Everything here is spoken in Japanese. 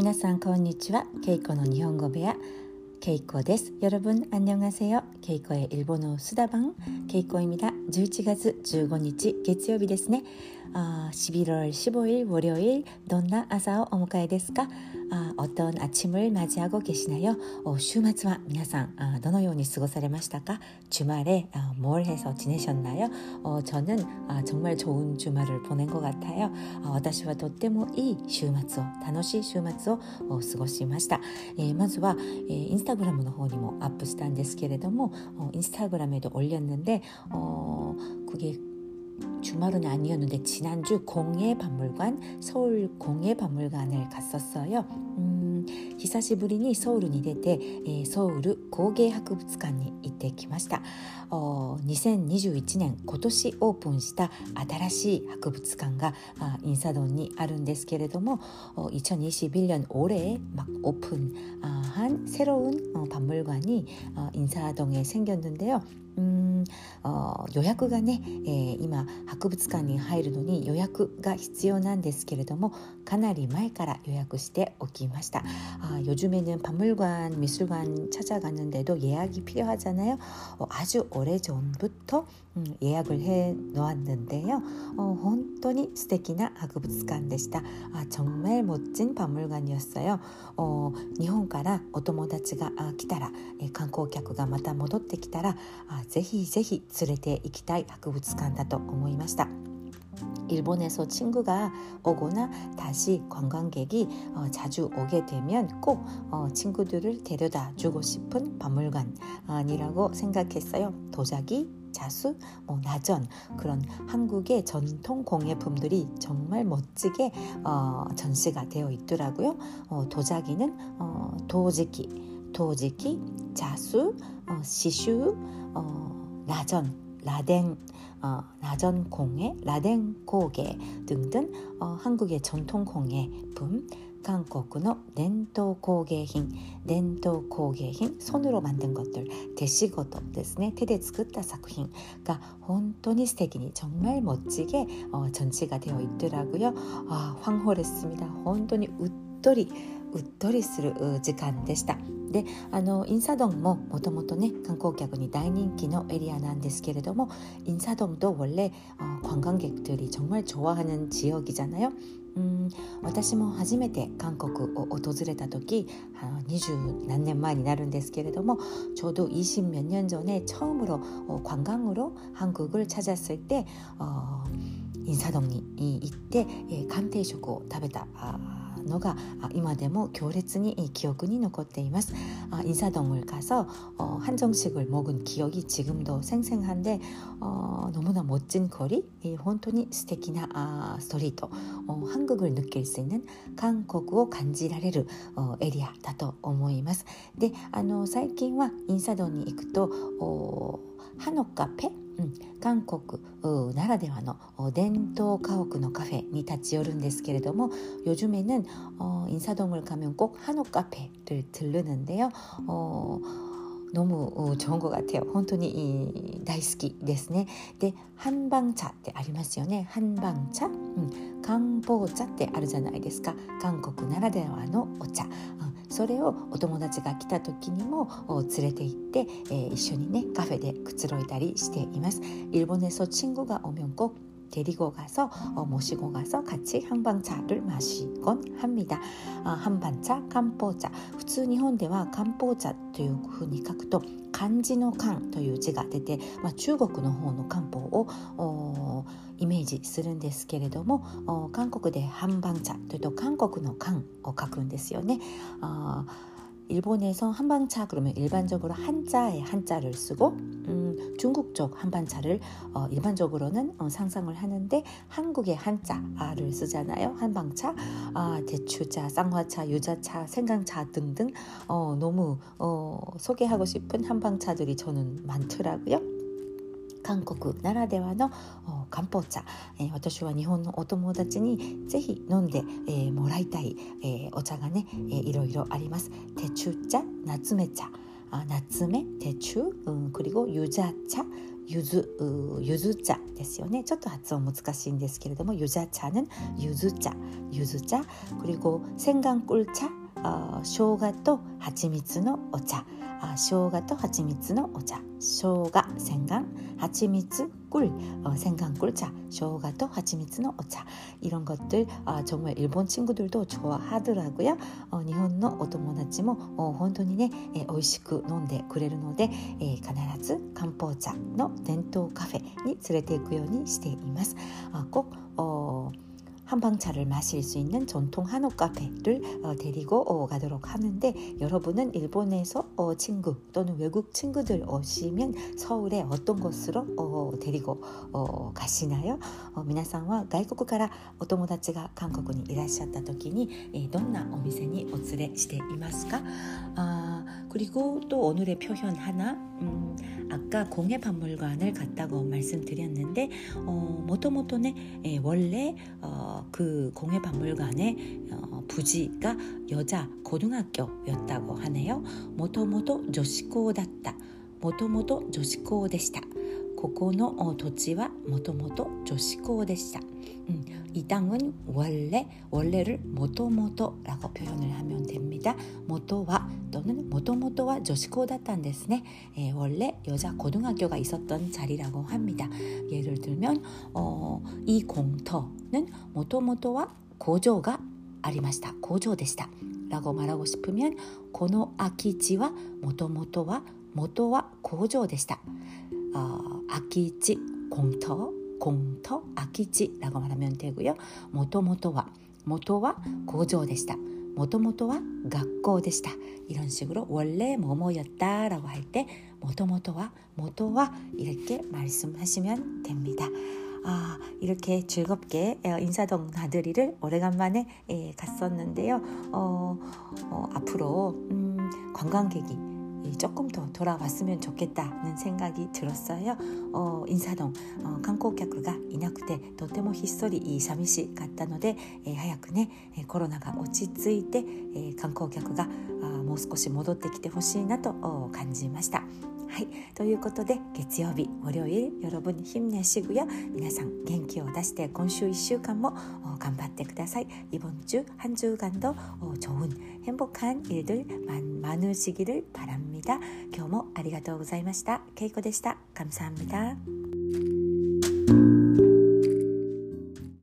皆さんこんにちはケイコの日本語部屋ケイコです여러분안녕하세요ケイコ의일본어수다방ケイコ입니다11月15日月曜日ですね 아11월15일 월요일どんな朝をお迎えですかあ어떤아침을맞이하고계시나요週末は皆さんあどのように過ごされましたか주말에아뭘해서지내셨나요어저는아정말좋은주말을보낸것같아요私はとってもいい週末を楽しい週末を過ごしました、えー、まずは、えー、インスタグラムの方にもアップしたんですけれどもインスタグラム에도올렸는데어그게 주말은 아니었는데 지난주 공예박물관 서울 공예박물관을 갔었어요. 음, 히사시부리니 서울에 出て、えー、ソウル工芸博物館に行ってきました。 어, 2021年 今年 오픈した 新しい 博物館が 아, 인사동에 あるんですけれども 어, 2021년 올해 막 오픈한 아, 새로운 어, 박물관이 어, 인사동에 생겼는데요. 음, 어, 요약が ね、 えー、今博物館に入るのに予約が必要なんですけれどもかなり前から予約しておきました。 아, 요즘에는 박물관, 미술관 찾아가는데도 예약이 필요하잖아요. 어, 아주 오래전부터 음, 예약을 해 놓았는데요. 어, 本当に素敵な博物館でした. 아, 정말 멋진 박물관이었어요. 어, 日本からお友達が来たら、観光客がまた戻ってきたら、 아, ぜひぜひ連れて行きたい博物館だと思いました。 일본에서 친구가 오거나 다시 관광객이 어, 자주 오게 되면 꼭 어, 친구들을 데려다 주고 싶은 박물관이라고 생각했어요. 도자기, 자수, 뭐 나전 그런 한국의 전통 공예품들이 정말 멋지게 어, 전시가 되어 있더라고요. 어, 도자기는 어, 도지기, 도지기, 자수, 어, 시슈, 어, 나전, 라덴 어, 나전 공예, 라덴 고개 등등 어, 한국의 전통 공예품, 한국의 렌토 고개힘, 렌토 고개힘 손으로 만든 것들, 대시고도 ですね手で作った作品が 本当に素敵に 정말 멋지게 어, 전시가 되어 있더라고요. 아, 황홀했습니다. 本当にうっとりうっとりする時間でした であのインサドンももともとね観光客に大人気のエリアなんですけれども인사동도원래어관광객들이정말좋아하는지역이잖아요うん私も初めて韓国を訪れた時二十何年前になるんですけれどもちょうど20몇년전에처음으로관광으로한국을찾았을때어인사동に行って鑑定食を食べた のが今でも強烈に記憶に残っています。인사동을가서한정식을먹은기억이지금도생생한데너무나멋진거리本当に素敵なストリート한국을느낄수있는韓国を感じられるエリアだと思います。であの最近はインサドンに行くとハノカペ うん、韓国ならではの伝統家屋のカフェに立ち寄るんですけれども요즘에는어인사동을가면꼭한옥카페를들르는데요어 너무좋은것같아요本当に大好きですね。で、한방茶ってありますよね。한방茶、うん、漢方茶ってあるじゃないですか。韓国ならではのお茶。 それをお友達が来た時にも連れて行って、えー、一緒にねカフェでくつろいだりしています。일본에서친구가오면꼭 데리고 가서 어, 모시고 가서 같이 한방차를 마시곤 합니다. 아, 한반차, 깜뽀자. 普通日本では漢方茶というふうに書くと漢字の漢という字が出て、まあ、中国の方の漢方をイメージするんですけれども韓国で半番茶というと韓国の漢を書くんですよね。あ 일본에서 한방차 그러면 일반적으로 한자에 한자를 쓰고 음, 중국 쪽 한반차를 어, 일반적으로는 어, 상상을 하는데 한국의 한자를 쓰잖아요. 한방차, 아, 대추차, 쌍화차, 유자차, 생강차 등등 어, 너무 어, 소개하고 싶은 한방차들이 저는 많더라고요. 韓国ならではの漢方茶、えー、私は日本のお友達にぜひ飲んで、えー、もらいたい、えー、お茶がね、えー、いろいろあります。テチュ茶、夏目茶、あ夏目、テチュ、うん、그리고유자차 ゆずゆず茶ですよねちょっと発音難しいんですけれども유자차는ゆず茶ゆず茶그리고생강꿀차 어,生姜と蜂蜜のお茶あ生姜と蜂蜜のお茶生姜洗顔蜂蜜꿀 어, 생강꿀차 생姜또蜂蜜の 오차 이런 것들 아, 정말 일본 친구들도 좋아하더라고요. 어, 일본의 오토모다치모 어, 本当にね美味しく飲んでくれるので、えー、必ず漢方茶の伝統カフェに連れて行くようにしています。あ꼭 어, 한방차를 마실 수 있는 전통 한옥 카페를 어, 데리고 어, 가도록 하는데 여러분은 일본에서 어, 친구 또는 외국 친구들 오시면 서울에 어떤 곳으로 어, 데리고 어, 가시나요? 어, 皆さんは外国からお友達が韓国にいらっしゃった時にどんなお店にお連れしていますか? 아, 그리고 또 오늘의 표현 하나 음, 아까 공예박물관을 갔다고 말씀드렸는데 어, 모토모토네 예, 원래 어, 그 공예박물관의 어, 부지가 여자 고등학교였다고 하네요. 모토모토 조시코だった. 모토모토 조시코でした. ここの土地はもともと女子校でした。 음, 이 땅은 원래 원래를 모토모토라고 표현을 하면 됩니다. 모토와 또는 모토모토와 조시고だったんですね. 예, 원래 여자 고등학교가 있었던 자리라고 합니다. 예를 들면 어, 이 공터는 모토모토와 고조가 ありました. 고조でした. 라고 말하고 싶으면 この空き地はもともとは元は工場でした. 어, 아키지 공터 공터 아키지라고 말하면 되고요. 모토모토와 모토와 고조でした. 모토모토와 学校でした. 이런 식으로 원래 뭐뭐였다라고 할 때 모토모토와 모토와 이렇게 말씀하시면 됩니다. 아, 이렇게 즐겁게 어, 인사동 나들이를 오래간만에 예, 갔었는데요. 어, 어, 앞으로 음, 관광객이 조금 더 돌아왔으면 좋겠다는 생각이 들었어요. 어, 인사동 어, 관광객가 いなくてとてもひっそり寂しかったので、えー、早くねコロナが落ち着いて、えー、観光客がもう少し戻ってきてほしいなと感じました。 はい、ということで月曜日월요일여러분힘내시고요皆さん元気を出して今週1週間も頑張ってください이번주한주간도좋은행복한일들많으시기를바랍 니다今日もありがとうございましたけいこでした감사합니다